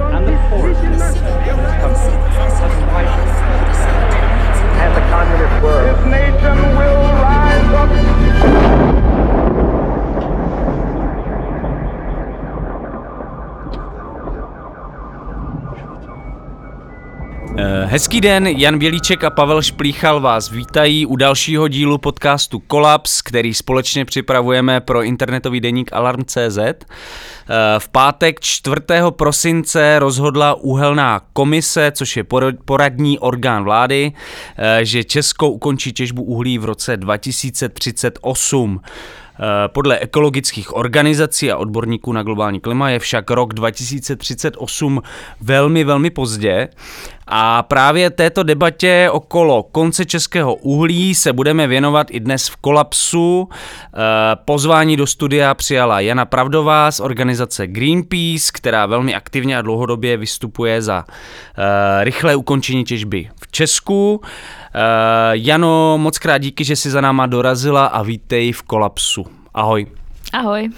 and the 10% has widened. And the communist world. This nation will rise up. Hezký den, Jan Bělíček a Pavel Šplíchal vás vítají u dalšího dílu podcastu Kolaps, který společně připravujeme pro internetový deník Alarm.cz. Eh, V pátek 4. prosince rozhodla uhelná komise, což je poradní orgán vlády, eh, že Česko ukončí těžbu uhlí v roce 2038. Eh, Podle ekologických organizací a odborníků na globální klima je však rok 2038 velmi, velmi pozdě. A právě této debatě okolo konce českého uhlí se budeme věnovat i dnes v kolapsu. Eh, Pozvání do studia přijala Jana Pravdová z organizace Greenpeace, která velmi aktivně a dlouhodobě vystupuje za eh, rychlé ukončení těžby v Česku. Eh, Jano, moc krát díky, že jsi za náma dorazila a vítej v kolapsu. Ahoj. Ahoj.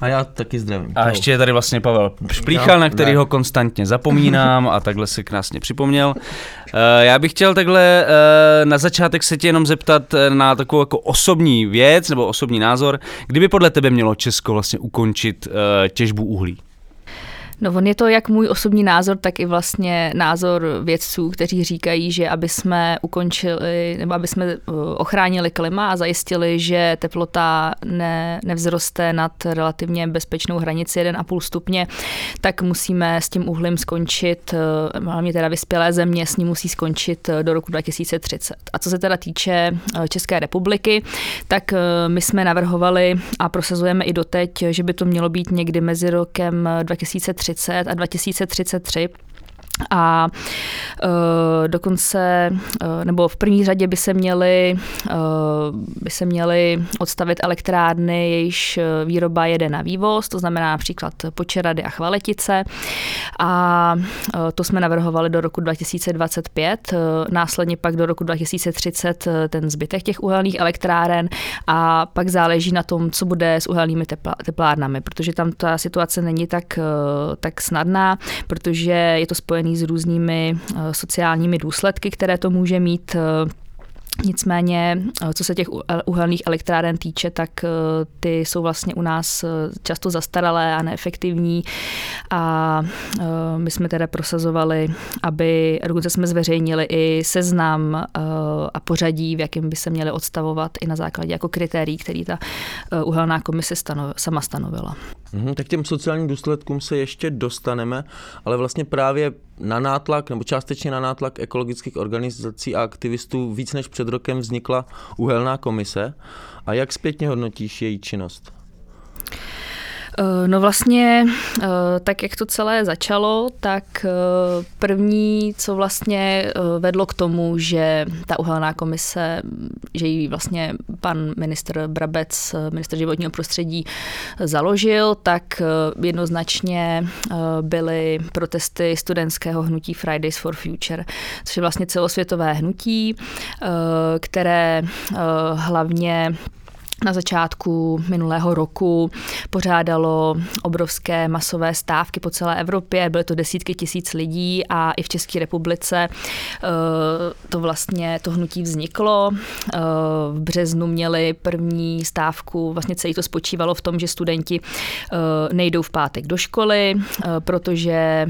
A já taky zdravím. A ještě je tady vlastně Pavel Šplíchal, na kterýho ne. konstantně zapomínám a takhle si krásně připomněl. Eh, Já bych chtěl takhle eh, na začátek se tě jenom zeptat eh, na takovou jako osobní věc nebo osobní názor. Kdyby podle tebe mělo Česko vlastně ukončit těžbu uhlí? No on je to jak můj osobní názor, tak i vlastně názor vědců, kteří říkají, že aby jsme ukončili, nebo aby jsme uh, ochránili klima a zajistili, že teplota ne, nevzroste nad relativně bezpečnou hranici 1,5 stupně, tak musíme s tím uhlím skončit, uh, hlavně teda vyspělé země s ním musí skončit uh, do roku 2030. A co se teda týče České republiky, tak my jsme navrhovali a prosazujeme i doteď, že by to mělo být někdy mezi rokem 2030 a 2033. A uh, dokonce, uh, nebo v první řadě by se měly, uh, by se měly odstavit elektrárny, jejíž výroba jede na vývoz, to znamená například Počerady a Chvaletice. A uh, to jsme navrhovali do roku 2025, uh, následně pak do roku 2030 uh, ten zbytek těch uhelných elektráren a pak záleží na tom, co bude s uhelnými tepla, teplárnami, protože tam ta situace není tak, tak snadná, protože je to spojené s různými uh, sociálními důsledky, které to může mít. Uh, Nicméně, uh, co se těch uhelných elektráren týče, tak ty jsou vlastně u nás často zastaralé a neefektivní a my jsme teda prosazovali, aby, dokonce jsme zveřejnili i seznam a pořadí, v jakém by se měly odstavovat i na základě jako kritérií, který ta uh, uhelná komise stano, sama stanovila. Mhm, tak těm sociálním důsledkům se ještě dostaneme, ale vlastně právě na nátlak, nebo částečně na nátlak ekologických organizací a aktivistů víc než před rokem vznikla uhelná komise. A jak zpětně hodnotíš její činnost? Eh, No vlastně, eh, tak jak to celé začalo, tak eh, první, co vlastně vedlo k tomu, že ta uhelná komise, že ji vlastně pan minister Brabec, minister životního prostředí, založil, tak jednoznačně byly protesty studentského hnutí Fridays for Future, což je vlastně celosvětové hnutí, které hlavně na začátku minulého roku pořádalo obrovské masové stávky po celé Evropě, byly to desítky tisíc lidí a i v České republice eh, to vlastně to hnutí vzniklo. Eh, V březnu měli první stávku, vlastně celý to spočívalo v tom, že studenti eh, nejdou v pátek do školy, protože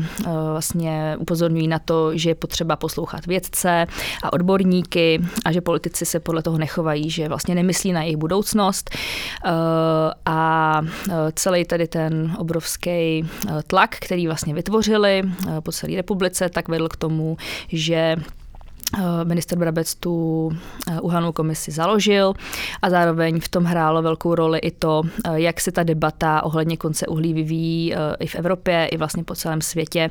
vlastně upozorňují na to, že je potřeba poslouchat vědce a odborníky a že politici se podle toho nechovají, že vlastně nemyslí na jejich budoucnost budoucnost. A celý tady ten obrovský tlak, který vlastně vytvořili po celé republice, tak vedl k tomu, že Eh, minister Brabec tu eh, uhelnou komisi založil a zároveň v tom hrálo velkou roli i to, eh, jak se ta debata ohledně konce uhlí vyvíjí i v Evropě, i vlastně po celém světě,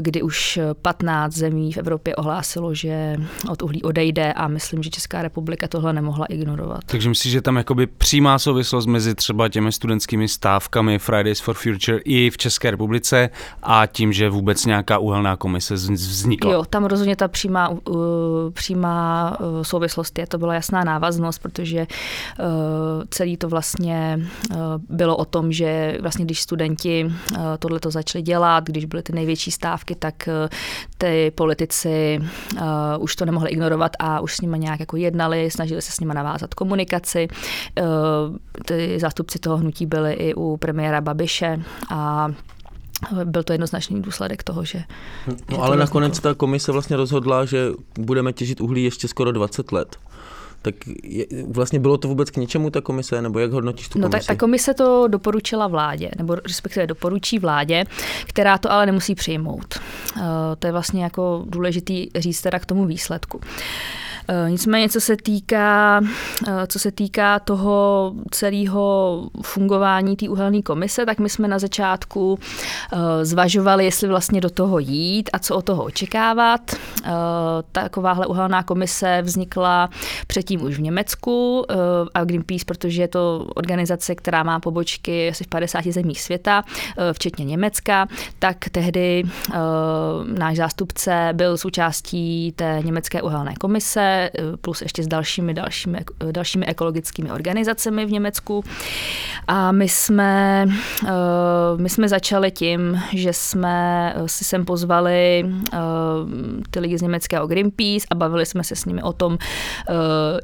kdy už 15 zemí v Evropě ohlásilo, že od uhlí odejde a myslím, že Česká republika tohle nemohla ignorovat. Takže myslíš, že tam jakoby přímá souvislost mezi třeba těmi studentskými stávkami Fridays for Future i v České republice a tím, že vůbec nějaká uhelná komise vznikla? Jo, tam rozhodně ta přímá Eh, přímá eh, souvislost je, to byla jasná návaznost, protože eh, celý to vlastně bylo o tom, že vlastně když studenti tohle to začali dělat, když byly ty největší stávky, tak ty politici už to nemohli ignorovat a už s nimi nějak jako jednali, snažili se s nimi navázat komunikaci. Ty zástupci toho hnutí byli i u premiéra Babiše a byl to jednoznačný důsledek toho, že... No že ale nakonec ta komise vlastně rozhodla, že budeme těžit uhlí ještě skoro 20 let. Tak je, vlastně bylo to vůbec k něčemu ta komise, nebo jak hodnotíš tu komisi? No tak ta komise to doporučila vládě, nebo respektive doporučí vládě, která to ale nemusí přijmout. Uh, to je vlastně jako důležitý říct teda k tomu výsledku. Uh, nicméně, co se týká, eh, co se týká toho celého fungování té uhelné komise, tak my jsme na začátku eh, zvažovali, jestli vlastně do toho jít a co od toho očekávat. Takováhle uhelná komise vznikla předtím už v Německu a Greenpeace, protože je to organizace, která má pobočky asi v 50 zemích světa, včetně Německa, tak tehdy náš zástupce byl součástí té německé uhelné komise, plus ještě s dalšími, dalšími, dalšími ekologickými organizacemi v Německu. A my jsme, eh, my jsme začali tím, že jsme si sem pozvali eh, ty lidi z německého Greenpeace a bavili jsme se s nimi o tom, eh,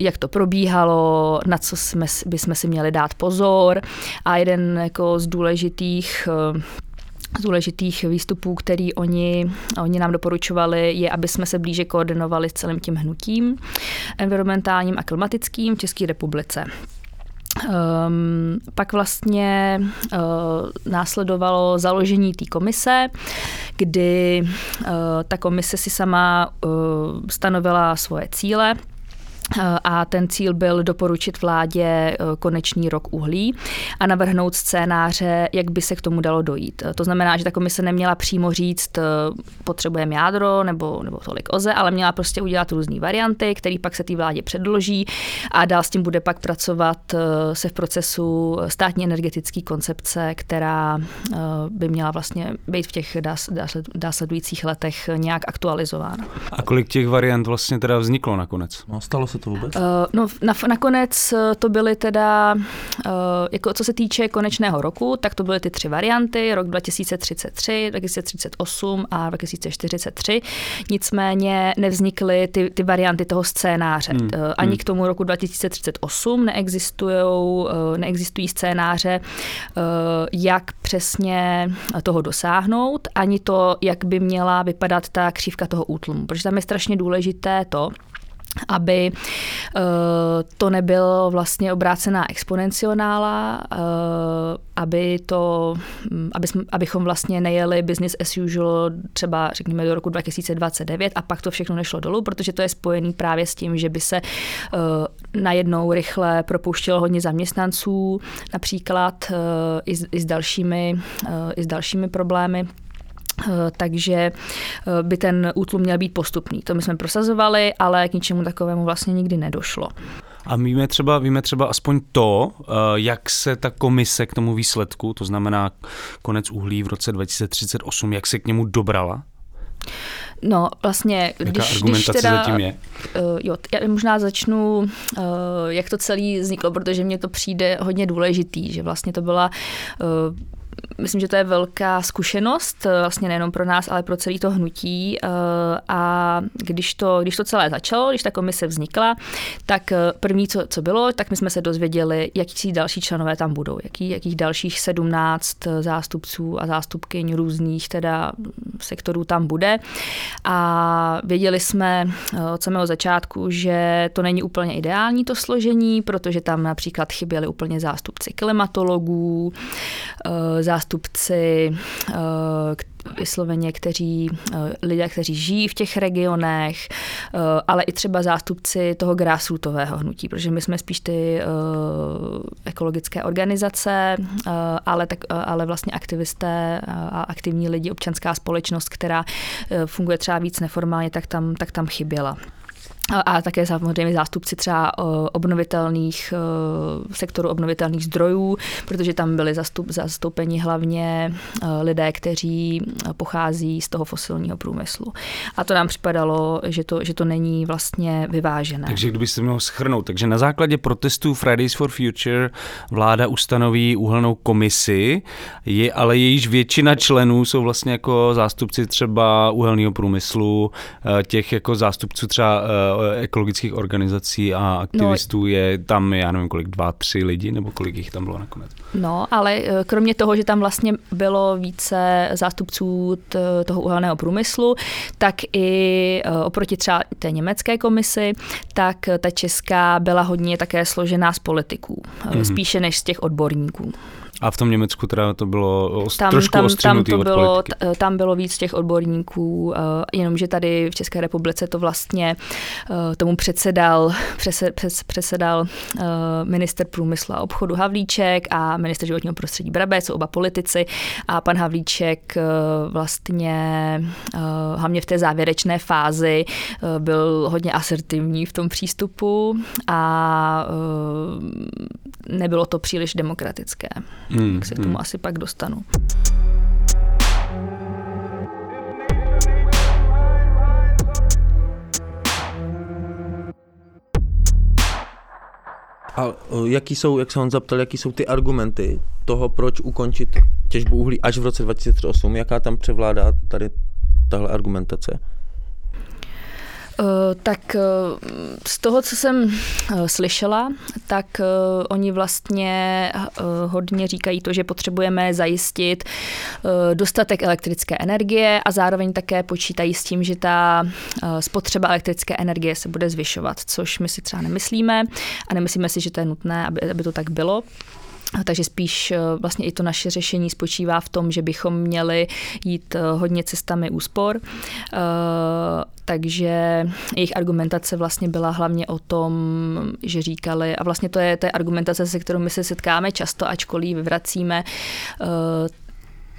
jak to probíhalo, na co jsme, bychom si měli dát pozor. A jeden jako z důležitých z důležitých výstupů, který oni, oni nám doporučovali, je, aby jsme se blíže koordinovali s celým tím hnutím environmentálním a klimatickým v České republice. Um, pak vlastně uh, následovalo založení té komise, kdy uh, ta komise si sama uh, stanovila svoje cíle a ten cíl byl doporučit vládě e, konečný rok uhlí a navrhnout scénáře, jak by se k tomu dalo dojít. To znamená, že ta komise neměla přímo říct, potřebujeme jádro nebo, nebo tolik oze, ale měla prostě udělat různé varianty, které pak se té vládě předloží a dál s tím bude pak pracovat se v procesu státní energetické koncepce, která by měla vlastně být v těch následujících letech nějak aktualizována. A kolik těch variant vlastně teda vzniklo nakonec? No, stalo se to vůbec? Uh, no, na, nakonec eh, to byly teda, uh, jako co se týče konečného roku, tak to byly ty tři varianty, rok 2033, 2038 a 2043. Nicméně nevznikly ty, ty varianty toho scénáře. Hmm. Uh, ani hmm. k tomu roku 2038 neexistujou, uh, neexistují scénáře, uh, jak přesně toho dosáhnout, ani to, jak by měla vypadat ta křívka toho útlumu. Protože tam je strašně důležité to, aby uh, to nebylo vlastně obrácená exponenciála, uh, aby to, hm, aby jsme, abychom vlastně nejeli business as usual třeba řekněme do roku 2029 a pak to všechno nešlo dolů, protože to je spojený právě s tím, že by se uh, najednou rychle propouštělo hodně zaměstnanců, například i, s, i, s dalšími, i s dalšími problémy. Eh, takže eh, by ten útlum měl být postupný. To my jsme prosazovali, ale k ničemu takovému vlastně nikdy nedošlo. A víme třeba, víme třeba aspoň to, eh, jak se ta komise k tomu výsledku, to znamená konec uhlí v roce 2038, jak se k němu dobrala? No, vlastně, Jaká když, argumentace když teda, zatím je? Uh, jo, já možná začnu, uh, jak to celé vzniklo, protože mně to přijde hodně důležitý, že vlastně to byla uh, myslím, že to je velká zkušenost, eh, vlastně nejenom pro nás, ale pro celý to hnutí. Eh, a když to, když to celé začalo, když ta komise vznikla, tak eh, první, co, co bylo, tak my jsme se dozvěděli, jaký další členové tam budou, jaký, jakých dalších 17 zástupců a zástupkyň různých teda sektorů tam bude. A věděli jsme od samého začátku, že to není úplně ideální to složení, protože tam například chyběli úplně zástupci klimatologů, zástupci vysloveně, kteří, lidé, kteří žijí v těch regionech, ale i třeba zástupci toho grassrootového hnutí, protože my jsme spíš ty ekologické organizace, ale, tak, ale vlastně aktivisté a aktivní lidi, občanská společnost, která funguje třeba víc neformálně, tak tam, tak tam chyběla a také samozřejmě zástupci třeba obnovitelných sektoru obnovitelných zdrojů, protože tam byli zastup, zastoupeni hlavně lidé, kteří pochází z toho fosilního průmyslu. A to nám připadalo, že to, že to není vlastně vyvážené. Takže kdybyste měl schrnout, takže na základě protestů Fridays for Future vláda ustanoví úhelnou komisi, je, ale jejíž většina členů jsou vlastně jako zástupci třeba úhelného průmyslu, těch jako zástupců třeba ekologických organizací a aktivistů no, je tam, já nevím kolik, dva, tři lidi, nebo kolik jich tam bylo nakonec? No, ale e, kromě toho, že tam vlastně bylo více zástupců toho uhelného průmyslu, tak i e, oproti třeba té německé komisi, tak ta česká byla hodně také složená z politiků, mm-hmm. spíše než z těch odborníků. A v tom Německu teda to bylo tam, trošku tam, tam to bylo. Tam bylo víc těch odborníků, uh, jenomže tady v České republice to vlastně uh, tomu předsedal, přes, předsedal uh, minister průmyslu a obchodu Havlíček a minister životního prostředí Brabec, jsou oba politici a pan Havlíček uh, vlastně uh, hlavně v té závěrečné fázi uh, byl hodně asertivní v tom přístupu a uh, nebylo to příliš demokratické. Hmm, tak se k tomu hmm. asi pak dostanu. A jaký jsou, jak se on zaptal, jaký jsou ty argumenty toho, proč ukončit těžbu uhlí až v roce 2008? Jaká tam převládá tady tahle argumentace? Eh, tak eh, z toho, co jsem eh, slyšela, tak oni vlastně hodně říkají to, že potřebujeme zajistit dostatek elektrické energie a zároveň také počítají s tím, že ta spotřeba elektrické energie se bude zvyšovat, což my si třeba nemyslíme a nemyslíme si, že to je nutné, aby, aby to tak bylo. Takže spíš eh, vlastně i to naše řešení spočívá v tom, že bychom měli jít eh, hodně cestami úspor. Eh, takže jejich argumentace vlastně byla hlavně o tom, že říkali, a vlastně to je, to je argumentace, se kterou my se setkáme často, ačkoliv vyvracíme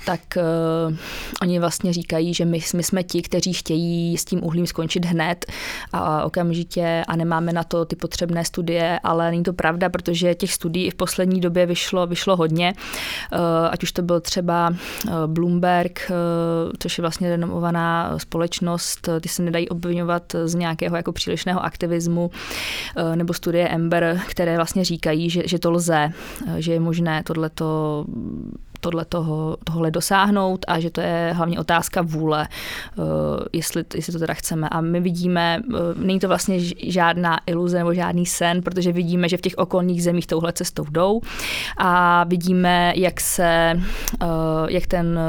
tak uh, oni vlastně říkají, že my, my jsme ti, kteří chtějí s tím uhlím skončit hned a okamžitě a nemáme na to ty potřebné studie, ale není to pravda, protože těch studií v poslední době vyšlo, vyšlo hodně, uh, ať už to byl třeba uh, Bloomberg, uh, což je vlastně renomovaná společnost, ty se nedají obvinovat z nějakého jako přílišného aktivismu, uh, nebo studie Ember, které vlastně říkají, že, že to lze, že je možné tohleto tohle toho, tohle dosáhnout a že to je hlavně otázka vůle, uh, jestli, jestli to teda chceme. A my vidíme, uh, není to vlastně žádná iluze nebo žádný sen, protože vidíme, že v těch okolních zemích touhle cestou jdou a vidíme, jak se, uh, jak ten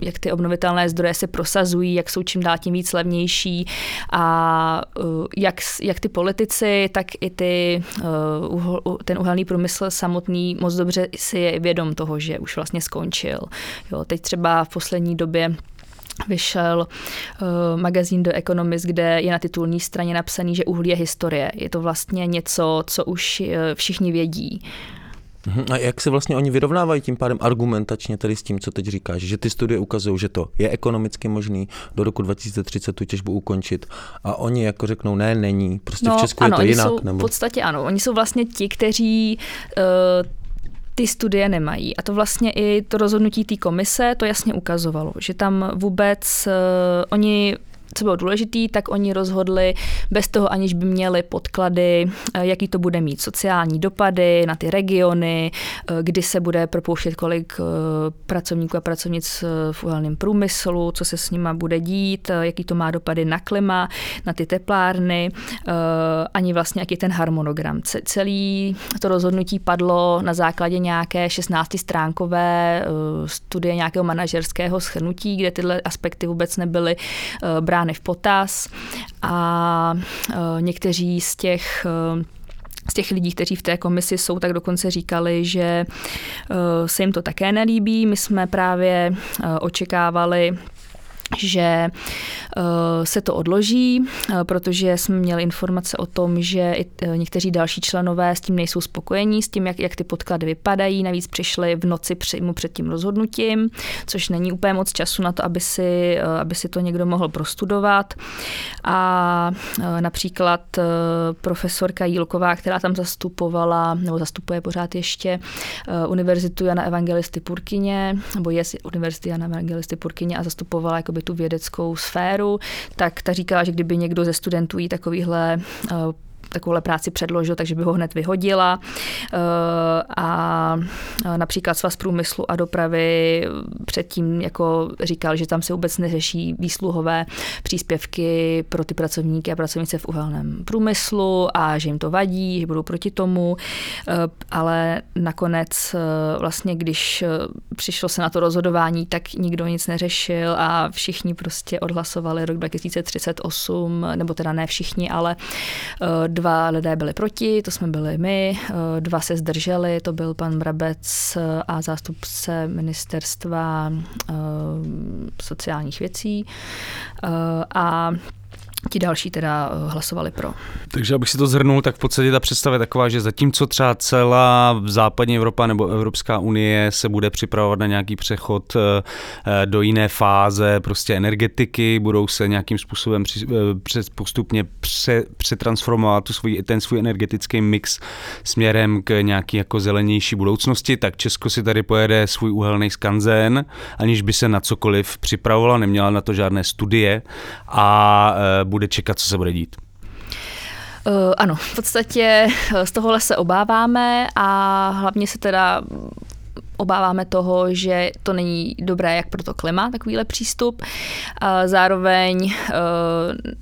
jak ty obnovitelné zdroje se prosazují, jak jsou čím dál tím víc levnější a uh, jak, jak ty politici, tak i ty, uh, ten uhelný průmysl samotný moc dobře si je vědom toho, že už vlastně skončil. Jo, teď třeba v poslední době vyšel uh, magazín The Economist, kde je na titulní straně napsaný, že uhlí je historie. Je to vlastně něco, co už uh, všichni vědí. Mhm. A jak se vlastně oni vyrovnávají tím pádem argumentačně tedy s tím, co teď říkáš, že ty studie ukazují, že to je ekonomicky možný do roku 2030 tu těžbu ukončit a oni jako řeknou, ne, není, prostě no, v Česku ano, je to jinak. Jsou, nebo... V podstatě ano, oni jsou vlastně ti, kteří uh, ty studie nemají. A to vlastně i to rozhodnutí té komise to jasně ukazovalo, že tam vůbec uh, oni co bylo důležité, tak oni rozhodli bez toho, aniž by měli podklady, eh, jaký to bude mít sociální dopady na ty regiony, eh, kdy se bude propouštět kolik eh, pracovníků a pracovnic v uhelném průmyslu, co se s nima bude dít, jaký to má dopady na klima, na ty teplárny, ani vlastně jaký ten harmonogram. Celý to rozhodnutí padlo na základě nějaké 16 stránkové studie nějakého manažerského schrnutí, kde tyhle aspekty vůbec nebyly brány brány v potaz a e, někteří z těch e, z těch lidí, kteří v té komisi jsou, tak dokonce říkali, že se jim to také nelíbí. My jsme právě očekávali že eh, se to odloží, eh, protože jsme měli informace o tom, že i eh, někteří další členové s tím nejsou spokojení, s tím, jak, jak ty podklady vypadají. Navíc přišli v noci přímo před tím rozhodnutím, což není úplně moc času na to, aby si, aby si to někdo mohl prostudovat. A například profesorka Jílková, která tam zastupovala, nebo zastupuje pořád ještě Univerzitu Jana Evangelisty Purkyně, nebo je Univerzity Jana Evangelisty Purkyně a zastupovala jako jakoby tu vědeckou sféru, tak ta říkala, že kdyby někdo ze studentů jí takovýhle eh, takovouhle práci předložil, takže by ho hned vyhodila. Eh, a například Svaz průmyslu a dopravy předtím jako říkal, že tam se vůbec neřeší výsluhové příspěvky pro ty pracovníky a pracovnice v uhelném průmyslu a že jim to vadí, že budou proti tomu, eh, ale nakonec eh, vlastně, když přišlo se na to rozhodování, tak nikdo nic neřešil a všichni prostě odhlasovali rok 2038, nebo teda ne všichni, ale Dva lidé byli proti, to jsme byli my, eh, dva se zdrželi, to byl pan Brabec a zástupce ministerstva eh, sociálních věcí. Eh, a ti další teda eh, hlasovali pro. Takže abych si to zhrnul, tak v podstatě ta představa je taková, že zatímco třeba celá západní Evropa nebo Evropská unie se bude připravovat na nějaký přechod eh, eh, do jiné fáze prostě energetiky, budou se nějakým způsobem postupně přetransformovat tu svůj, ten svůj energetický mix směrem k nějaký jako zelenější budoucnosti, tak Česko si tady pojede svůj uhelný skanzen, aniž by se na cokoliv připravovala, neměla na to žádné studie a bude čekat, co se bude dít. Uh, ano, v podstatě eh, z tohohle se obáváme a hlavně se teda obáváme toho, že to není dobré jak pro to klima, takovýhle přístup. Zároveň uh,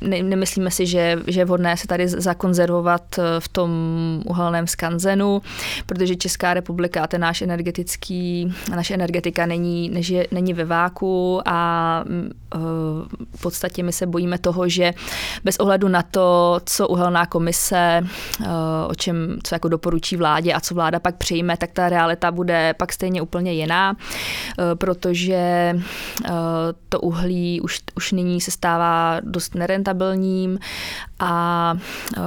ne, nemyslíme si, že, že je vhodné se tady zakonzervovat eh, v tom uhelném skanzenu, protože Česká republika a ten náš energetický, naše energetika není, neži, není ve váku a uh, v podstatě my se bojíme toho, že bez ohledu na to, co uhelná komise, uh, o čem, co jako doporučí vládě a co vláda pak přijme, tak ta realita bude pak stejně úplně jiná, protože to uhlí už, už nyní se stává dost nerentabilním a uh,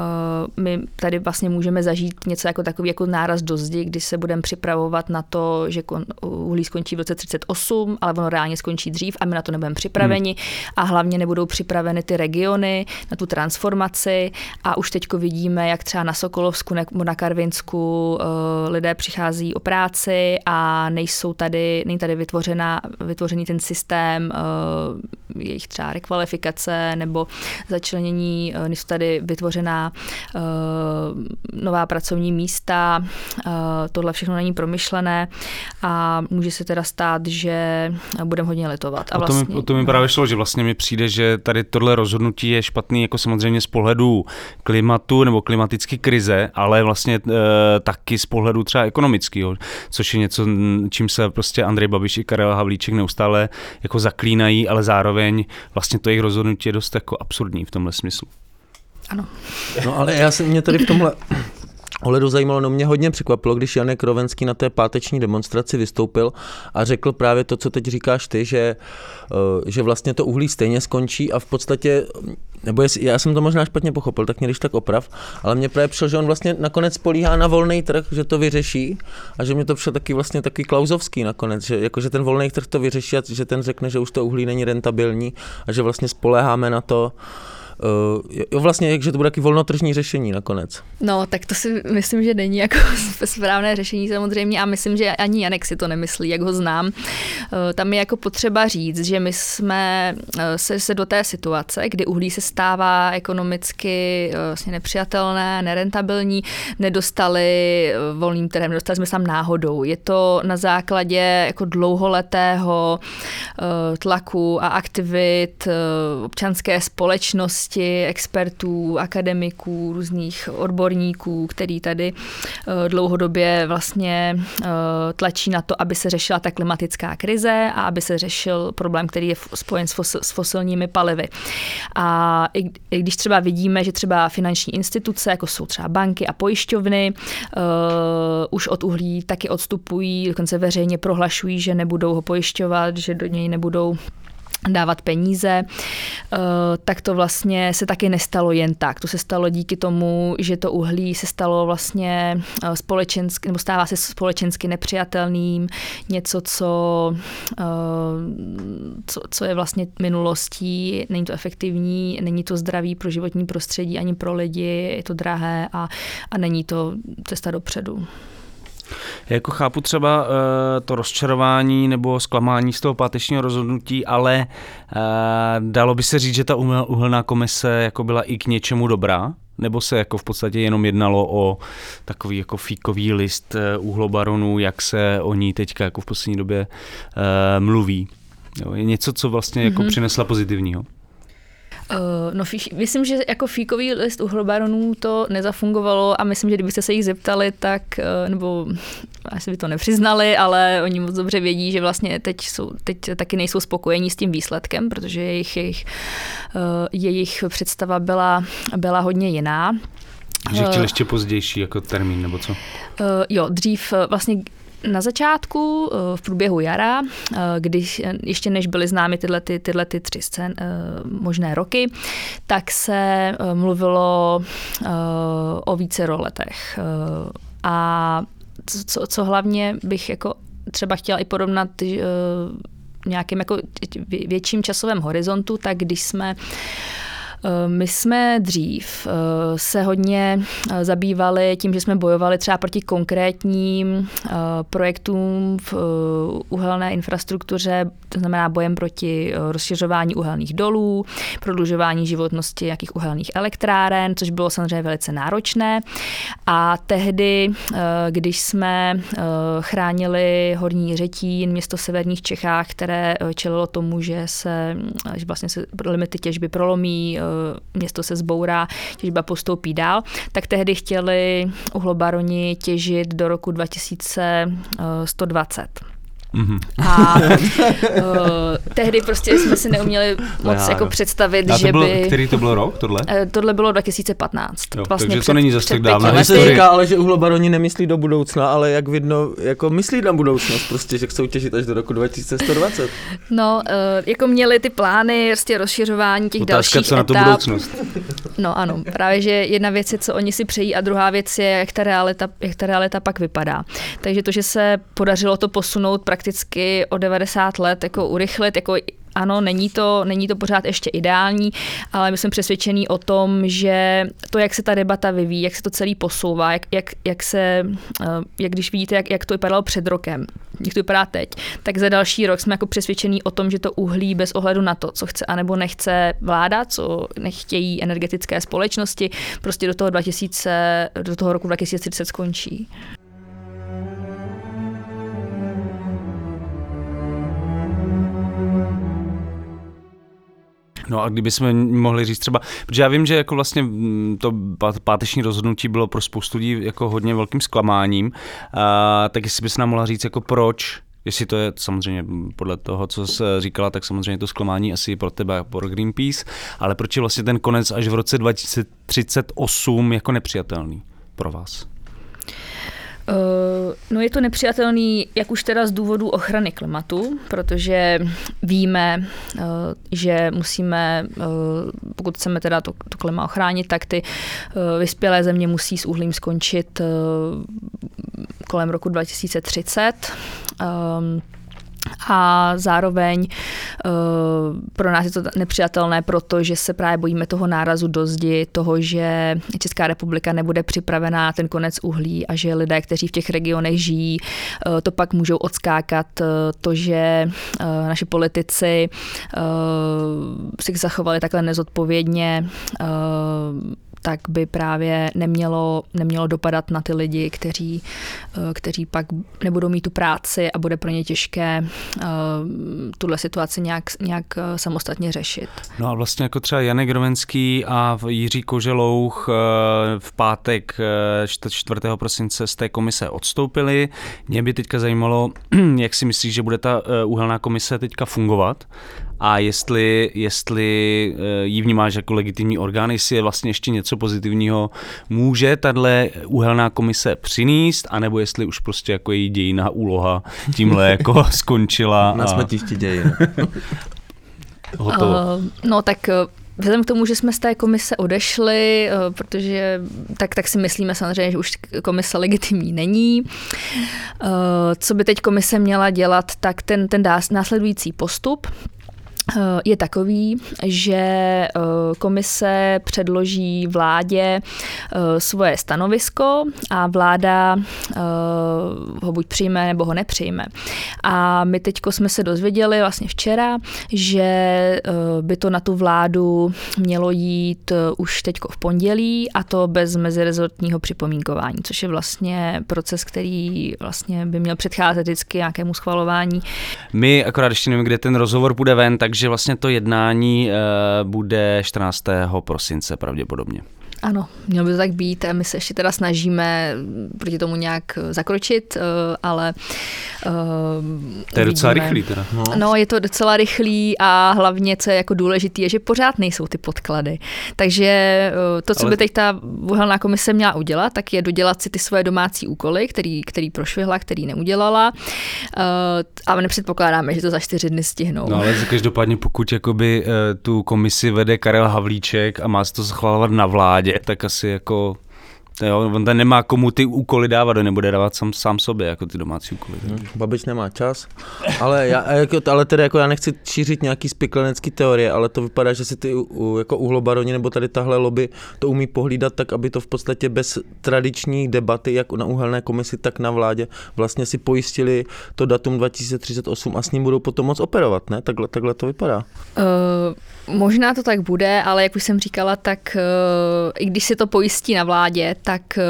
my tady vlastně můžeme zažít něco jako takový jako náraz do zdi, kdy se budeme připravovat na to, že kon, uhlí skončí v roce 38, ale ono reálně skončí dřív a my na to nebudeme připraveni hmm. a hlavně nebudou připraveny ty regiony na tu transformaci a už teďko vidíme, jak třeba na Sokolovsku nebo na Karvinsku uh, lidé přichází o práci a nejsou tady, není tady vytvořena, vytvořený ten systém uh, jejich třeba rekvalifikace nebo začlenění, uh, nejsou tady vytvořená uh, nová pracovní místa, uh, tohle všechno není promyšlené a může se teda stát, že budeme hodně litovat. A vlastně, o, tom, o tom mi právě šlo, že vlastně mi přijde, že tady tohle rozhodnutí je špatný jako samozřejmě z pohledu klimatu nebo klimatické krize, ale vlastně uh, taky z pohledu třeba ekonomického, což je něco, čím se prostě Andrej Babiš i Karel Havlíček neustále jako zaklínají, ale zároveň vlastně to jejich rozhodnutí je dost jako absurdní v tomhle smyslu. Ano. No ale já jsem mě tady v tomhle ohledu zajímalo, no mě hodně překvapilo, když Janek Rovenský na té páteční demonstraci vystoupil a řekl právě to, co teď říkáš ty, že, eh, že vlastně to uhlí stejně skončí a v podstatě, nebo jestli, já jsem to možná špatně pochopil, tak mě když tak oprav, ale mě právě přišlo, že on vlastně nakonec políhá na volný trh, že to vyřeší a že mě to přišlo taky vlastně taky klauzovský nakonec, že, jako, že ten volný trh to vyřeší a že ten řekne, že už to uhlí není rentabilní a že vlastně spoléháme na to, jo, vlastně, že to bude taky volnotržní řešení nakonec. No, tak to si myslím, že není jako správné řešení samozřejmě a myslím, že ani Janek si to nemyslí, jak ho znám. Uh, tam je jako potřeba říct, že my jsme uh, se, se do té situace, kdy uhlí se stává ekonomicky vlastně nepřijatelné, nerentabilní, nedostali volným trhem, dostali jsme tam náhodou. Je to na základě jako dlouholetého tlaku a aktivit občanské společnosti, veřejnosti, expertů, akademiků, různých odborníků, který tady dlouhodobě vlastně tlačí na to, aby se řešila ta klimatická krize a aby se řešil problém, který je spojen s, fosil, s fosilními palivy. A i, i když třeba vidíme, že třeba finanční instituce, jako jsou třeba banky a pojišťovny, uh, už od uhlí taky odstupují, dokonce veřejně prohlašují, že nebudou ho pojišťovat, že do něj nebudou dávat peníze, eh, tak to vlastně se taky nestalo jen tak. To se stalo díky tomu, že to uhlí se stalo vlastně eh, společensky, nebo stává se společensky nepřijatelným, něco, co, eh, co, co je vlastně minulostí, není to efektivní, není to zdravý pro životní prostředí ani pro lidi, je to drahé a, a není to cesta dopředu. Já jako chápu třeba uh, to rozčarování nebo zklamání z toho pátečního rozhodnutí, ale uh, dalo by se říct, že ta uhelná komise jako byla i k něčemu dobrá? Nebo se jako v podstatě jenom jednalo o takový jako fíkový list uhlobaronů, jak se o ní teďka jako v poslední době uh, mluví? Jo, je něco, co vlastně mm-hmm. jako mhm. přinesla pozitivního? Uh, no, fí, myslím, že jako fíkový list uhlobaronů to nezafungovalo a myslím, že kdybyste se jich zeptali, tak, uh, nebo asi by to nepřiznali, ale oni moc dobře vědí, že vlastně teď, jsou, teď taky nejsou spokojení s tím výsledkem, protože jejich, jejich, uh, jejich představa byla, byla hodně jiná. Že chtěl ještě pozdější jako termín, nebo co? Uh, jo, dřív vlastně na začátku, eh, v průběhu jara, eh, když ještě než byly známy tyhle, ty, tyhle ty tři scén, eh, možné roky, tak se mluvilo o více roletech. A co, co hlavně bych jako třeba chtěla i porovnat nějakým jako větším časovém horizontu, tak když jsme uh, Eh, my jsme dřív eh, se hodně eh, zabývali tím, že jsme bojovali třeba proti konkrétním projektům v uhelné infrastruktuře, to znamená bojem proti rozšiřování uhelných dolů, prodlužování životnosti nějakých uhelných elektráren, což bylo samozřejmě velice náročné. A tehdy, když jsme chránili Horní Řetín, město v severních Čechách, které čelilo tomu, že se že vlastně se limity těžby prolomí, město se zbourá, těžba postoupí dál, tak tehdy chtěli uhlobaroni těžit do roku 2120. Mm-hmm. A uh, tehdy prostě jsme si neuměli moc Já, jako představit, A že bylo, by... Který to bylo rok, tohle? Uh, tohle bylo 2015. Jo, vlastně takže před, to není zase tak dávno. Ale se říká, ale že uhlobaroni nemyslí do budoucna, ale jak vidno, jako myslí na budoucnost, prostě, že chcou těžit až do roku 2120. No, uh, jako měli ty plány, prostě rozšiřování těch Otázka, dalších co na tu budoucnost. No ano, právě, že jedna věc je, co oni si přejí a druhá věc je, jak ta realita, jak ta realita pak vypadá. Takže to, že se podařilo to posunout prakticky o 90 let jako urychlit, jako ano, není to, není to pořád ještě ideální, ale my jsme přesvědčení o tom, že to, jak se ta debata vyvíjí, jak se to celý posouvá, jak, jak, jak se, eh, jak když vidíte, jak, jak to vypadalo před rokem, jak to vypadá teď, tak za další rok jsme jako přesvědčení o tom, že to uhlí bez ohledu na to, co chce anebo nechce vláda, co nechtějí energetické společnosti, prostě do toho 2000, do toho roku 2030 skončí. No a kdybychom mohli říct třeba, protože já vím, že jako vlastně mm, to páteční rozhodnutí bylo pro spoustu lidí jako hodně velkým zklamáním, a, tak jestli bys nám mohla říct jako proč, Jestli to je samozřejmě podle toho, co jsi říkala, tak samozřejmě to zklamání asi pro tebe pro Greenpeace, ale proč je vlastně ten konec až v roce 2038 jako nepřijatelný pro vás? Eh, no je to nepřijatelný, jak už teda z důvodu ochrany klimatu, protože víme, eh, že musíme, eh, pokud chceme teda to, to klima ochránit, tak ty vyspělé země musí s uhlím skončit kolem roku 2030 a zároveň uh, pro nás je to nepřijatelné, protože se právě bojíme toho nárazu do zdi, toho, že Česká republika nebude připravená ten konec uhlí a že lidé, kteří v těch regionech žijí, uh, to pak můžou odskákat. Uh, to, že naši politici si zachovali takhle nezodpovědně, tak by právě nemělo, nemělo dopadat na ty lidi, kteří, kteří pak nebudou mít tu práci a bude pro ně těžké tuhle situaci nějak, nějak samostatně řešit. No a vlastně jako třeba Janek Rovenský a Jiří Koželouch v pátek 4. prosince z té komise odstoupili. Mě by teďka zajímalo, jak si myslíš, že bude ta uhelná komise teďka fungovat a jestli, jestli eh, ji vnímáš jako legitimní orgán, jestli je vlastně ještě něco pozitivního může tahle uhelná komise přinést, anebo jestli už prostě jako její dějiná úloha tímhle jako skončila. Na smetišti dějin. Hotovo. Uh, no tak Vzhledem k tomu, že jsme z té komise odešli, protože tak, tak si myslíme samozřejmě, že už komise legitimní není. Co by teď komise měla dělat, tak ten, ten následující postup, Eh, je takový, že eh, komise předloží vládě eh, svoje stanovisko a vláda ho buď přijme nebo ho nepřijme. A my teď jsme se dozvěděli vlastně včera, že by to na tu vládu mělo jít už teď v pondělí a to bez mezirezortního připomínkování, což je vlastně proces, který vlastně by měl předcházet vždycky nějakému schvalování. My akorát ještě nevím, kde ten rozhovor bude ven, takže takže vlastně to jednání uh, bude 14. prosince pravděpodobně. Ano, mělo by to tak být a my se ještě teda snažíme proti tomu nějak zakročit, eh, ale uh, To je docela rychlý teda. No. no, je to docela rychlý a hlavně, co je jako důležité, je, že pořád nejsou ty podklady. Takže to, co ale... by teď ta uhelná komise měla udělat, tak je dodělat si ty svoje domácí úkoly, který, který prošvihla, který neudělala. Uh, ale nepředpokládáme, že to za čtyři dny stihnou. No ale každopádně, pokud jakoby tu komisi vede Karel Havlíček a má se to schvalovat na vládě, tak asi jako Jo, on ten nemá komu ty úkoly dávat, on nebude dávat sám, sám sobě, jako ty domácí úkoly. Hmm, Babiš nemá čas, ale, já, jako, ale tedy jako já nechci šířit nějaký spiklenecký teorie, ale to vypadá, že si ty jako uhlobaroni nebo tady tahle lobby to umí pohlídat tak, aby to v podstatě bez tradiční debaty, jak na uhelné komisi, tak na vládě, vlastně si pojistili to datum 2038 a s ním budou potom moc operovat, ne? Takhle, takhle to vypadá. Uh, možná to tak bude, ale jak už jsem říkala, tak uh, i když si to pojistí na vládě, tak eh,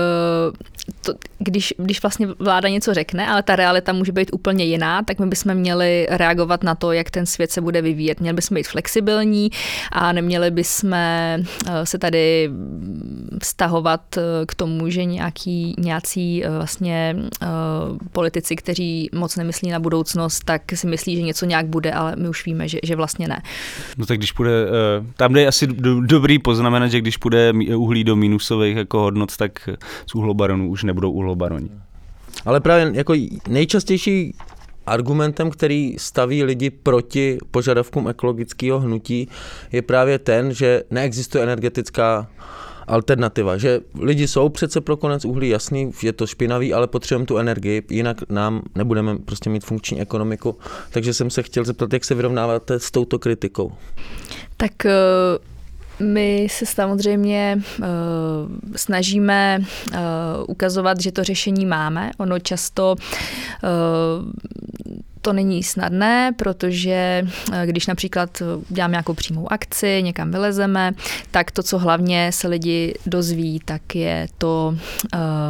to, když, když vlastně vláda něco řekne, ale ta realita může být úplně jiná, tak my bychom měli reagovat na to, jak ten svět se bude vyvíjet. Měli bychom být flexibilní a neměli bychom eh, se tady vztahovat eh, k tomu, že nějaký, nějací vlastně politici, kteří moc nemyslí na budoucnost, tak si myslí, že něco nějak bude, ale my už víme, že, že vlastně ne. No tak když bude, tam je asi dobrý poznamenat, že když půjde uhlí do minusových jako hodnot, tak tak z uhlobaronů už nebudou uhlobaroni. Ale právě jako nejčastější argumentem, který staví lidi proti požadavkům ekologického hnutí, je právě ten, že neexistuje energetická alternativa, že lidi jsou přece pro konec uhlí, jasný, je to špinavý, ale potřebujeme tu energii, jinak nám nebudeme prostě mít funkční ekonomiku. Takže jsem se chtěl zeptat, jak se vyrovnáváte s touto kritikou? Tak my se samozřejmě uh, snažíme uh, ukazovat, že to řešení máme. Ono často uh, to není snadné, protože když například děláme nějakou přímou akci, někam vylezeme, tak to, co hlavně se lidi dozví, tak je to,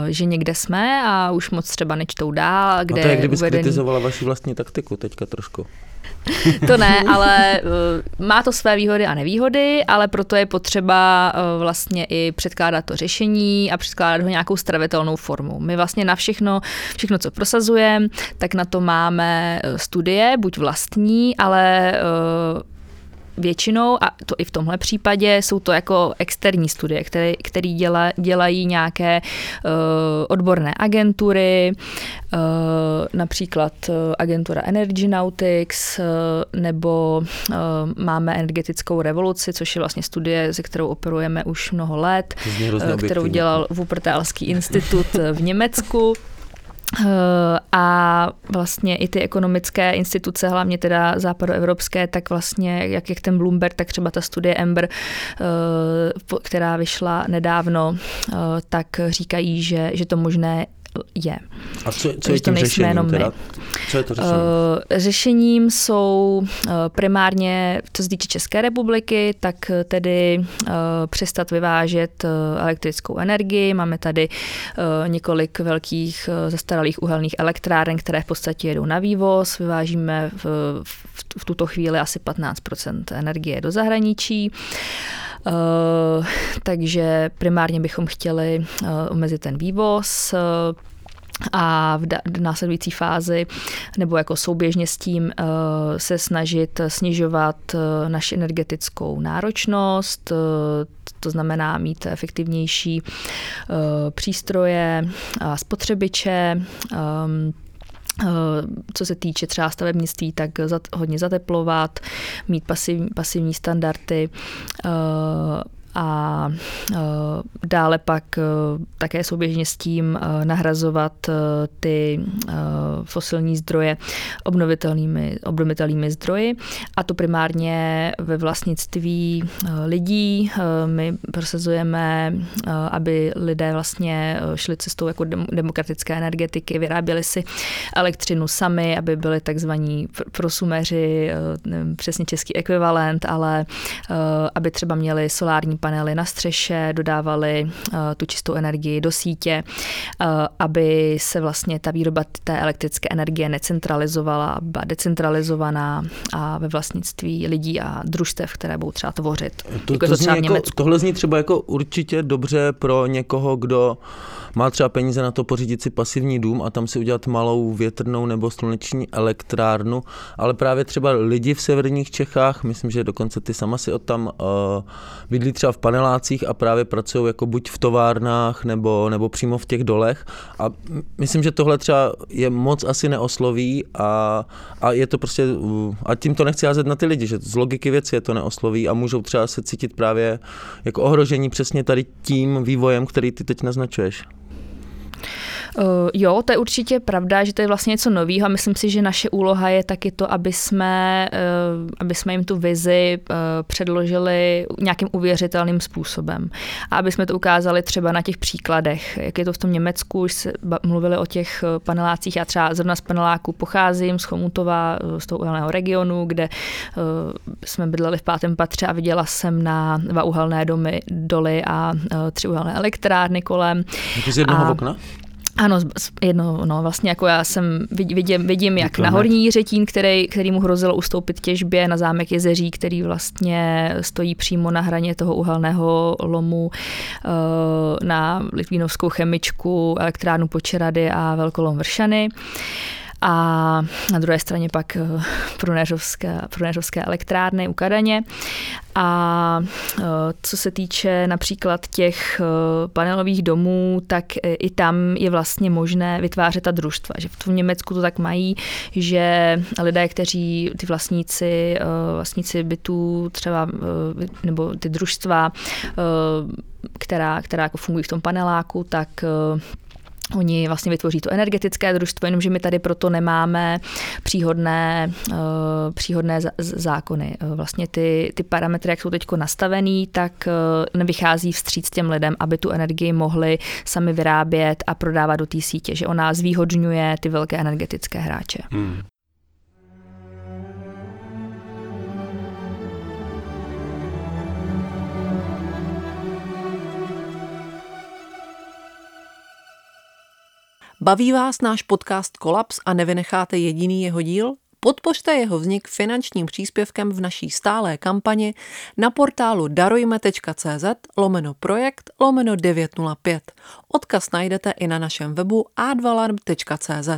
že někde jsme a už moc třeba nečtou dál. Kde a to je, kdyby uvedený... kritizovala vaši vlastní taktiku teďka trošku. To ne, ale uh, má to své výhody a nevýhody, ale proto je potřeba uh, vlastně i předkládat to řešení a předkládat ho nějakou stravitelnou formou. My vlastně na všechno, všechno co prosazujeme, tak na to máme uh, studie, buď vlastní, ale většinou, a to i v tomhle případě, jsou to jako externí studie, které, které děla, dělají nějaké uh, odborné agentury, uh, například uh, agentura Energy Nautics, uh, nebo uh, máme energetickou revoluci, což je vlastně studie, se kterou operujeme už mnoho let, kterou dělal Wuppertalský institut v Německu. Eh, a vlastně i ty ekonomické instituce, hlavně teda západoevropské, tak vlastně jak, jak ten Bloomberg, tak třeba ta studie Ember, eh, která vyšla nedávno, eh, tak říkají, že, že to možné je. A co, co je to tím řešením jenom my. teda? Co je to řešení? Uh, řešením jsou uh, primárně, co se týče České republiky, tak uh, tedy uh, přestat vyvážet elektrickou energii. Máme tady uh, několik velkých uh, zastaralých uhelných elektráren, které v podstatě jedou na vývoz. Vyvážíme v, v, v tuto chvíli asi 15% energie do zahraničí. Uh, takže primárně bychom chtěli uh, omezit ten vývoz. Uh, a v, následující fázi nebo jako souběžně s tím se snažit snižovat naši energetickou náročnost, to znamená mít efektivnější přístroje a spotřebiče. Um, co se týče třeba stavebnictví, tak hodně zateplovat, mít pasiv, pasivní standardy, a dále pak také souběžně s tím nahrazovat ty fosilní zdroje obnovitelnými, obnovitelnými zdroji a to primárně ve vlastnictví lidí. My prosazujeme, aby lidé vlastně šli cestou jako demokratické energetiky, vyráběli si elektřinu sami, aby byli takzvaní prosumeři, přesně český ekvivalent, ale aby třeba měli solární panely na střeše, dodávali uh, tu čistou energii do sítě, uh, aby se vlastně ta výroba té elektrické energie necentralizovala, byla decentralizovaná a ve vlastnictví lidí a družstev, které budou třeba tvořit. To, jako to to zní třeba v jako, tohle zní třeba jako určitě dobře pro někoho, kdo má třeba peníze na to pořídit si pasivní dům a tam si udělat malou větrnou nebo sluneční elektrárnu, ale právě třeba lidi v severních Čechách, myslím, že dokonce ty sama si od tam uh, bydlí třeba v panelácích a právě pracují jako buď v továrnách nebo, nebo přímo v těch dolech a myslím, že tohle třeba je moc asi neosloví a, a je to prostě, a tím to nechci házet na ty lidi, že z logiky věci je to neosloví a můžou třeba se cítit právě jako ohrožení přesně tady tím vývojem, který ty teď naznačuješ. Uh, jo, to je určitě pravda, že to je vlastně něco nového a myslím si, že naše úloha je taky to, aby jsme, uh, aby jsme jim tu vizi uh, předložili nějakým uvěřitelným způsobem. A aby jsme to ukázali třeba na těch příkladech, jak je to v tom Německu, už se mluvili o těch panelácích, já třeba zrovna z paneláku pocházím, z Chomutova, z toho uhelného regionu, kde jsme bydleli v pátém patře a viděla jsem na dva uhelné domy, doly a tři uhelné elektrárny kolem. Jako z jednoho a, okna? Ano, jedno, no, vlastně jako já jsem vidím, vidím jak na horní Jiřetín, který, který mu hrozilo ustoupit těžbě na zámek Jezeří, který vlastně stojí přímo na hraně toho uhelného lomu na Litvínovskou chemičku, elektrárnu Počerady a Velkolom Vršany a na druhé straně pak Prunéřovské, Prunéřovské elektrárny u Kadaně. A co se týče například těch panelových domů, tak i tam je vlastně možné vytvářet ta družstva. Že v Německu to tak mají, že lidé, kteří, ty vlastníci, vlastníci bytů třeba, nebo ty družstva, která, která jako fungují v tom paneláku, tak Oni vlastně vytvoří to energetické družstvo, jenomže my tady proto nemáme příhodné, uh, příhodné zákony. Vlastně ty, ty parametry, jak jsou teď nastavený, tak uh, nevychází vstříc těm lidem, aby tu energii mohli sami vyrábět a prodávat do té sítě, že ona zvýhodňuje ty velké energetické hráče. Hmm. Baví vás náš podcast Kolaps a nevynecháte jediný jeho díl? Podpořte jeho vznik finančním příspěvkem v naší stálé kampani na portálu darujme.cz lomeno projekt lomeno 905. Odkaz najdete i na našem webu advalarm.cz.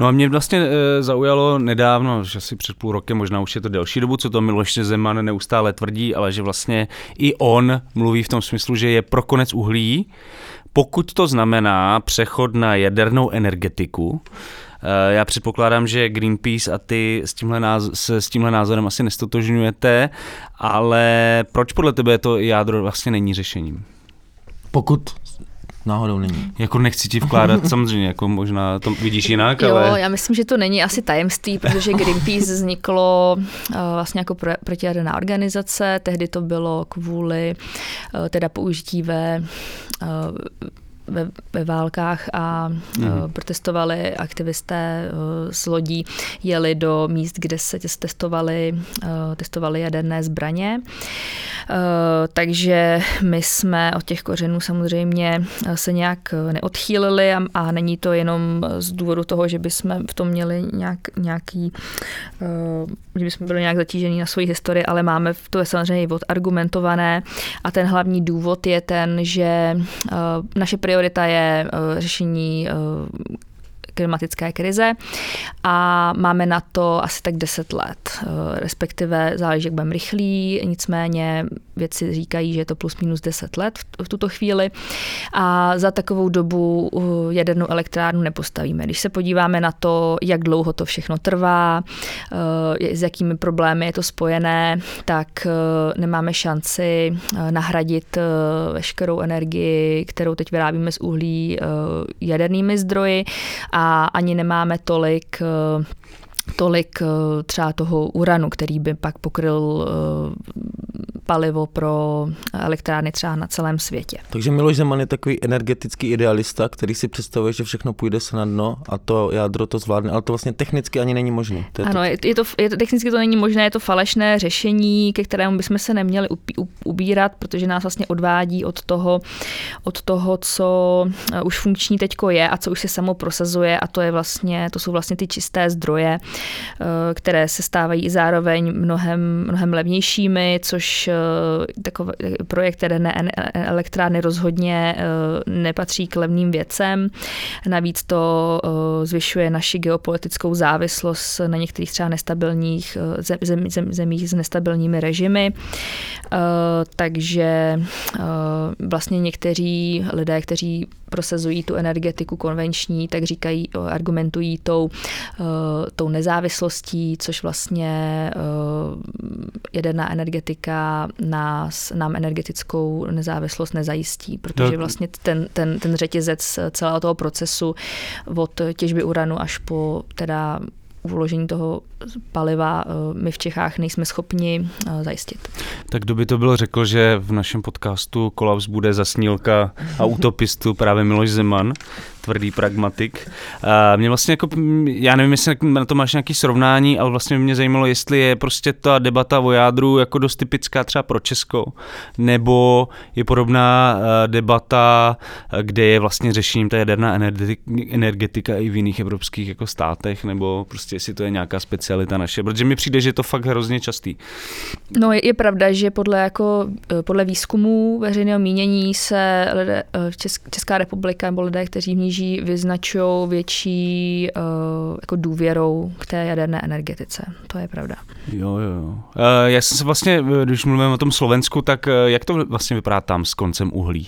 No a mě vlastně e, zaujalo nedávno, že asi před půl rokem, možná už je to delší dobu, co to Miloš Zeman neustále tvrdí, ale že vlastně i on mluví v tom smyslu, že je pro konec uhlí, pokud to znamená přechod na jadernou energetiku, já předpokládám, že Greenpeace a ty s tímhle, náz- se s tímhle názorem asi nestotožňujete, ale proč podle tebe to jádro vlastně není řešením? Pokud náhodou není. Jako nechci ti vkládat, samozřejmě, jako možná to vidíš jinak, jo, ale... já myslím, že to není asi tajemství, protože Greenpeace vzniklo uh, vlastně jako pro, protijaderná organizace, tehdy to bylo kvůli uh, teda použití ve uh, ve, ve válkách a mm. protestovali aktivisté z lodí, jeli do míst, kde se testovali, testovali jaderné zbraně. Takže my jsme od těch kořenů samozřejmě se nějak neodchýlili a, a není to jenom z důvodu toho, že bychom v tom měli nějak, nějaký, že bychom byli nějak zatížení na svoji historii, ale máme to je samozřejmě odargumentované a ten hlavní důvod je ten, že naše priority priorita je eh, řešení eh, klimatické krize a máme na to asi tak 10 let, eh, respektive záleží, jak budeme rychlí, nicméně věci říkají, že je to plus minus 10 let v tuto chvíli. A za takovou dobu jadernou elektrárnu nepostavíme. Když se podíváme na to, jak dlouho to všechno trvá, eh, s jakými problémy je to spojené, tak eh, nemáme šanci nahradit veškerou energii, kterou teď vyrábíme z uhlí jadernými zdroji. A ani nemáme tolik tolik třeba toho uranu, který by pak pokryl palivo pro elektrárny třeba na celém světě. Takže Miloš Zeman je takový energetický idealista, který si představuje, že všechno půjde se na dno a to jádro to zvládne, ale to vlastně technicky ani není možné. To je ano, to... Je, to, je to, technicky to není možné, je to falešné řešení, ke kterému bychom se neměli ubírat, protože nás vlastně odvádí od toho, od toho, co eh, už funkční teďko je a co už se samo prosazuje a to je vlastně, to jsou vlastně ty čisté zdroje, eh, které se stávají zároveň mnohem, mnohem levnějšími, což takový projekt jaderné elektrárny rozhodně eh, nepatří k levným věcem. Navíc to eh, zvyšuje naši geopolitickou závislost na některých třeba nestabilních zem, zem, zemích s nestabilními režimy. Takže vlastně někteří lidé, kteří prosazují tu energetiku konvenční, tak říkají, argumentují tou, tou nezávislostí, což vlastně jaderná energetika nás, nám energetickou nezávislost nezajistí, protože no. vlastně ten, ten, ten řetězec celého toho procesu od těžby uranu až po teda uložení toho paliva eh, my v Čechách nejsme schopni eh, zajistit. Tak kdo by to bylo řekl, že v našem podcastu Kolaps bude zasnílka a utopistu právě Miloš Zeman, tvrdý pragmatik. A mě vlastně jako, já nevím, jestli na to máš nějaký srovnání, ale vlastně mě zajímalo, jestli je prostě ta debata o jádru jako dost typická třeba pro Česko, nebo je podobná eh, debata, kde je vlastně řešením ta jaderná energetika i v jiných evropských jako státech, nebo prostě jestli to je nějaká specialita naše, protože mi přijde, že je to fakt hrozně častý. No je, je pravda, že podle, jako, eh, podle výzkumů veřejného mínění se lidé, eh, Česká republika nebo lidé, kteří v ní žijí, vyznačují větší uh, jako důvěrou k té jaderné energetice. To je pravda. Jo, jo. Uh, já jsem se vlastně, když mluvím o tom Slovensku, tak jak to vlastně vypadá tam s koncem uhlí?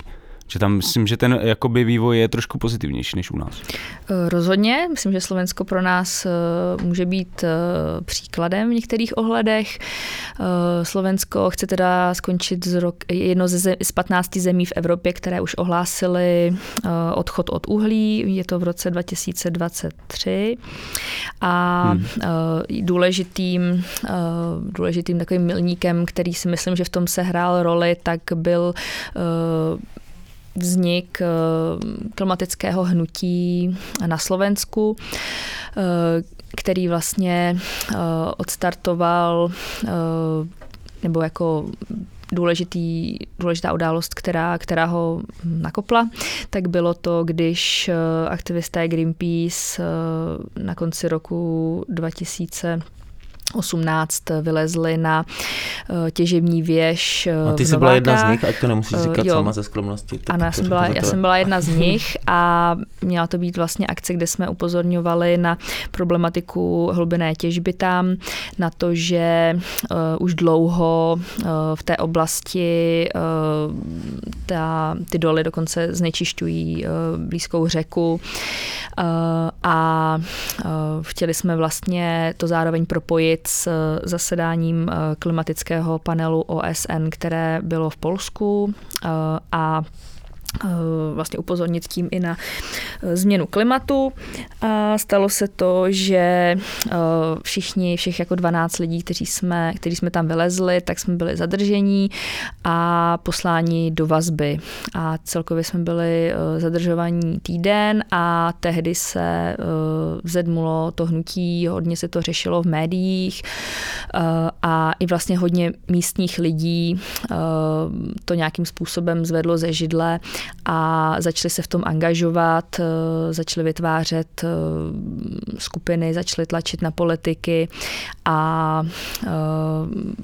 Že tam myslím, že ten jakoby vývoj je trošku pozitivnější než u nás. Eh, rozhodně. Myslím, že Slovensko pro nás eh, může být eh, příkladem v některých ohledech. Slovensko chce teda skončit z rok, jedno ze, z 15 zemí v Evropě, které už ohlásily odchod od uhlí. Je to v roce 2023. A hmm. důležitým, důležitým takovým milníkem, který si myslím, že v tom se hrál roli, tak byl vznik eh, klimatického hnutí na Slovensku, eh, který vlastně eh, odstartoval nebo jako důležitý, důležitá událost, která, která ho nakopla, tak bylo to, když aktivisté Greenpeace na konci roku 2000 18 vylezli na eh, těžební věž eh, A ty jsi byla jedna z nich, ať to nemusíš eh, říkat jo. sama ze skromnosti. Ano, já jsem, byla, já jsem byla jedna z nich a měla to být vlastně akce, kde jsme upozorňovali na problematiku hlubinné těžby tam, na to, že uh, už dlouho uh, v té oblasti uh, ta, ty doly dokonce znečišťují uh, blízkou řeku uh, a uh, chtěli jsme vlastně to zároveň propojit spojit s eh, zasedáním eh, klimatického panelu OSN, které bylo v Polsku eh, a vlastně upozornit tím i na změnu klimatu. A stalo se to, že všichni, všech jako 12 lidí, kteří jsme, kteří jsme tam vylezli, tak jsme byli zadržení a posláni do vazby. A celkově jsme byli zadržovaní týden a tehdy se vzedmulo to hnutí, hodně se to řešilo v médiích a i vlastně hodně místních lidí to nějakým způsobem zvedlo ze židle a začali se v tom angažovat, eh, začali vytvářet eh, skupiny, začali tlačit na politiky a eh,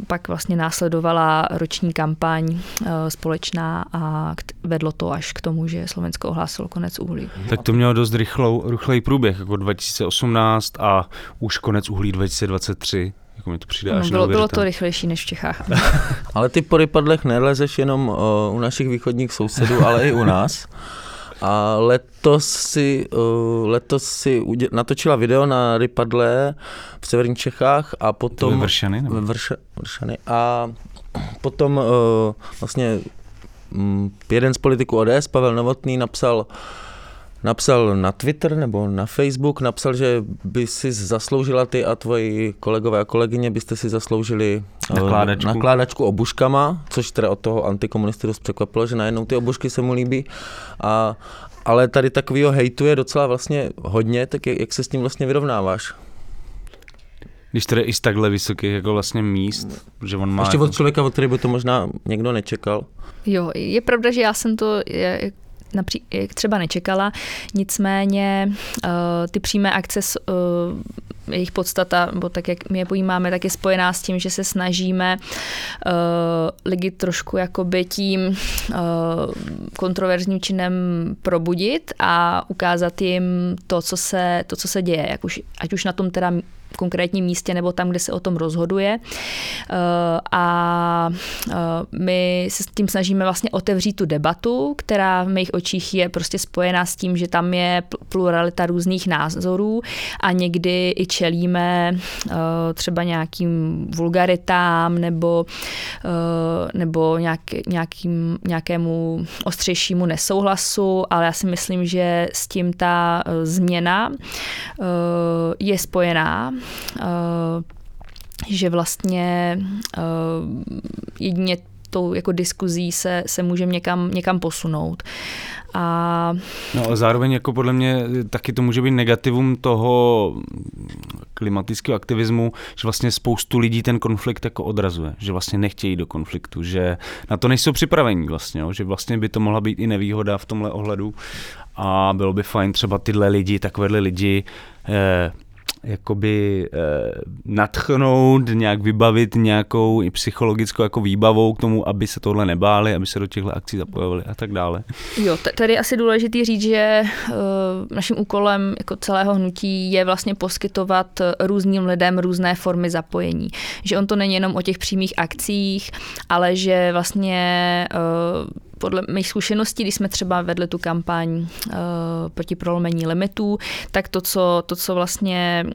pak vlastně následovala roční kampaň společná a vedlo to až k tomu, že Slovensko ohlásilo konec uhlí. Tak to mělo dost rychlou, rychlej průběh, jako 2018 a už konec uhlí 2023 jako mi to přijde no, až bylo, bylo to rychlejší než v Čechách. ale ty po rypadlech nelezeš jenom uh, u našich východních sousedů, ale i u nás. A letos si, uh, letos si udě- natočila video na rypadle v severních Čechách a potom... To Vršany? Nebo? Vrš, vršany. A potom uh, vlastně um, jeden z politiků ODS, Pavel Novotný, napsal uh, napsal na Twitter nebo na Facebook, napsal, že by si zasloužila ty a tvoji kolegové a kolegyně byste si zasloužili eh, nakládačku, nakládačku obuškama, což teda od toho antikomunisty dost překvapilo, že najednou ty obušky se mu líbí. A, ale tady takového hejtu je docela vlastně hodně, tak jak, jak se s tím vlastně vyrovnáváš? Když tedy i z takhle vysokých jako vlastně míst, že on má... Ještě jako... od člověka, od který by to možná někdo nečekal. Jo, je pravda, že já jsem to je, napří, jak třeba nečekala. Nicméně uh, ty přímé akce, uh, jejich podstata, nebo tak, jak my je pojímáme, tak je spojená s tím, že se snažíme uh, lidi trošku jakoby tím uh, kontroverzním činem probudit a ukázat jim to, co se, to, co se děje, jak už, ať už na tom teda konkrétním místě nebo tam, kde se o tom rozhoduje. Eh, a eh, my se s tím snažíme vlastně otevřít tu debatu, která v mých očích je prostě spojená s tím, že tam je pluralita různých názorů a někdy i čelíme eh, třeba nějakým vulgaritám nebo, nebo nějak, nějakým, nějakému ostřejšímu nesouhlasu, ale já si myslím, že s tím ta změna je spojená že vlastně eh, jedině tou jako diskuzí se, se můžeme někam, někam posunout. A... No ale zároveň jako podle mě taky to může být negativum toho klimatického aktivismu, že vlastně spoustu lidí ten konflikt jako odrazuje, že vlastně nechtějí do konfliktu, že na to nejsou připravení vlastně, jo, že vlastně by to mohla být i nevýhoda v tomhle ohledu a bylo by fajn třeba tyhle lidi, takovéhle lidi eh, jakoby eh, natchnout, nějak vybavit nějakou i psychologickou jako výbavou k tomu, aby se tohle nebáli, aby se do těchto akcí zapojovali a tak dále. Jo, tady je asi důležitý říct, že uh, naším úkolem jako celého hnutí je vlastně poskytovat různým lidem různé formy zapojení. Že on to není jenom o těch přímých akcích, ale že vlastně uh, podle mých zkušeností, když jsme třeba vedli tu kampaň uh, proti prolomení limitů, tak to, co, to, co vlastně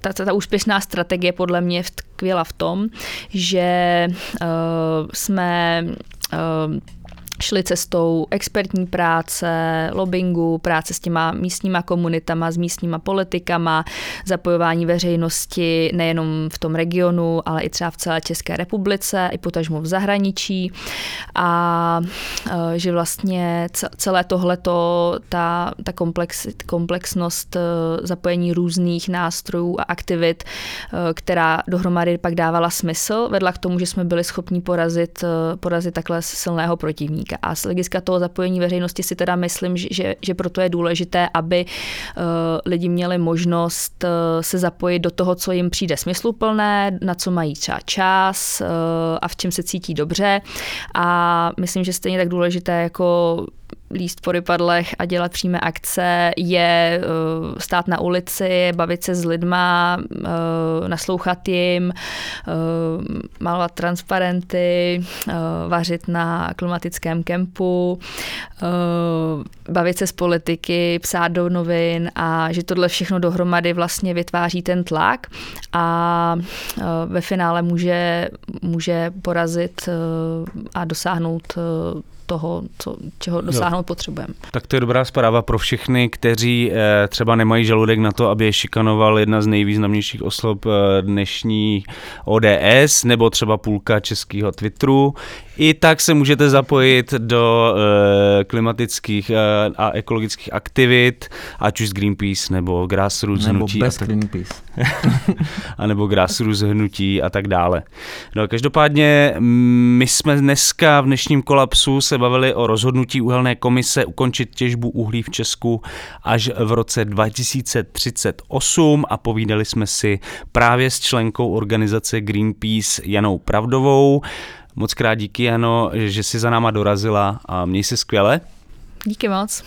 ta, ta, ta úspěšná strategie podle mě vtkvěla v tom, že uh, jsme uh, šli cestou expertní práce, lobbingu, práce s těma místníma komunitama, s místníma politikama, zapojování veřejnosti nejenom v tom regionu, ale i třeba v celé České republice, i potažmo v zahraničí. A e, že vlastně celé tohleto, ta, ta komplex, komplexnost e, zapojení různých nástrojů a aktivit, e, která dohromady pak dávala smysl, vedla k tomu, že jsme byli schopni porazit, porazit takhle silného protivníka politika. A z hlediska toho zapojení veřejnosti si teda myslím, že, že proto je důležité, aby uh, lidi měli možnost uh, se zapojit do toho, co jim přijde smysluplné, na co mají třeba čas uh, a v čem se cítí dobře. A myslím, že stejně tak důležité jako líst po rypadlech a dělat přímé akce, je uh, stát na ulici, bavit se s lidma, uh, naslouchat jim, uh, malovat transparenty, vařit na klimatickém kempu, bavit se s politiky, psát do novin a že tohle všechno dohromady vlastně vytváří ten tlak a ve finále může, může porazit a dosáhnout toho, co, čeho dosáhnout potřebujeme. Tak to je dobrá zpráva pro všechny, kteří eh, třeba nemají žaludek na to, aby je šikanoval jedna z nejvýznamnějších oslob eh, dnešní ODS nebo třeba půlka českého Twitteru. I tak se můžete zapojit do e, klimatických e, a ekologických aktivit, ať už z Greenpeace nebo grassroots nebo hnutí. bez a tak, Greenpeace. a nebo grassroots hnutí a tak dále. No, každopádně my jsme dneska v dnešním kolapsu se bavili o rozhodnutí uhelné komise ukončit těžbu uhlí v Česku až v roce 2038 a povídali jsme si právě s členkou organizace Greenpeace Janou Pravdovou. Moc krát díky, Jano, že jsi za náma dorazila a měj se skvěle. Díky moc.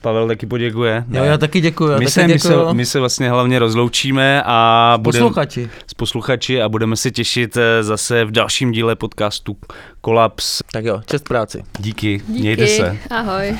Pavel taky poděkuje. Jo, já taky děkuji. My, taky se, my, se, děkuju. my se vlastně hlavně rozloučíme a budeme Posluchači. s posluchači a budeme se těšit eh, zase v dalším díle podcastu Kolaps. Tak jo, čest práci. Díky, Díky. mějte se. Ahoj.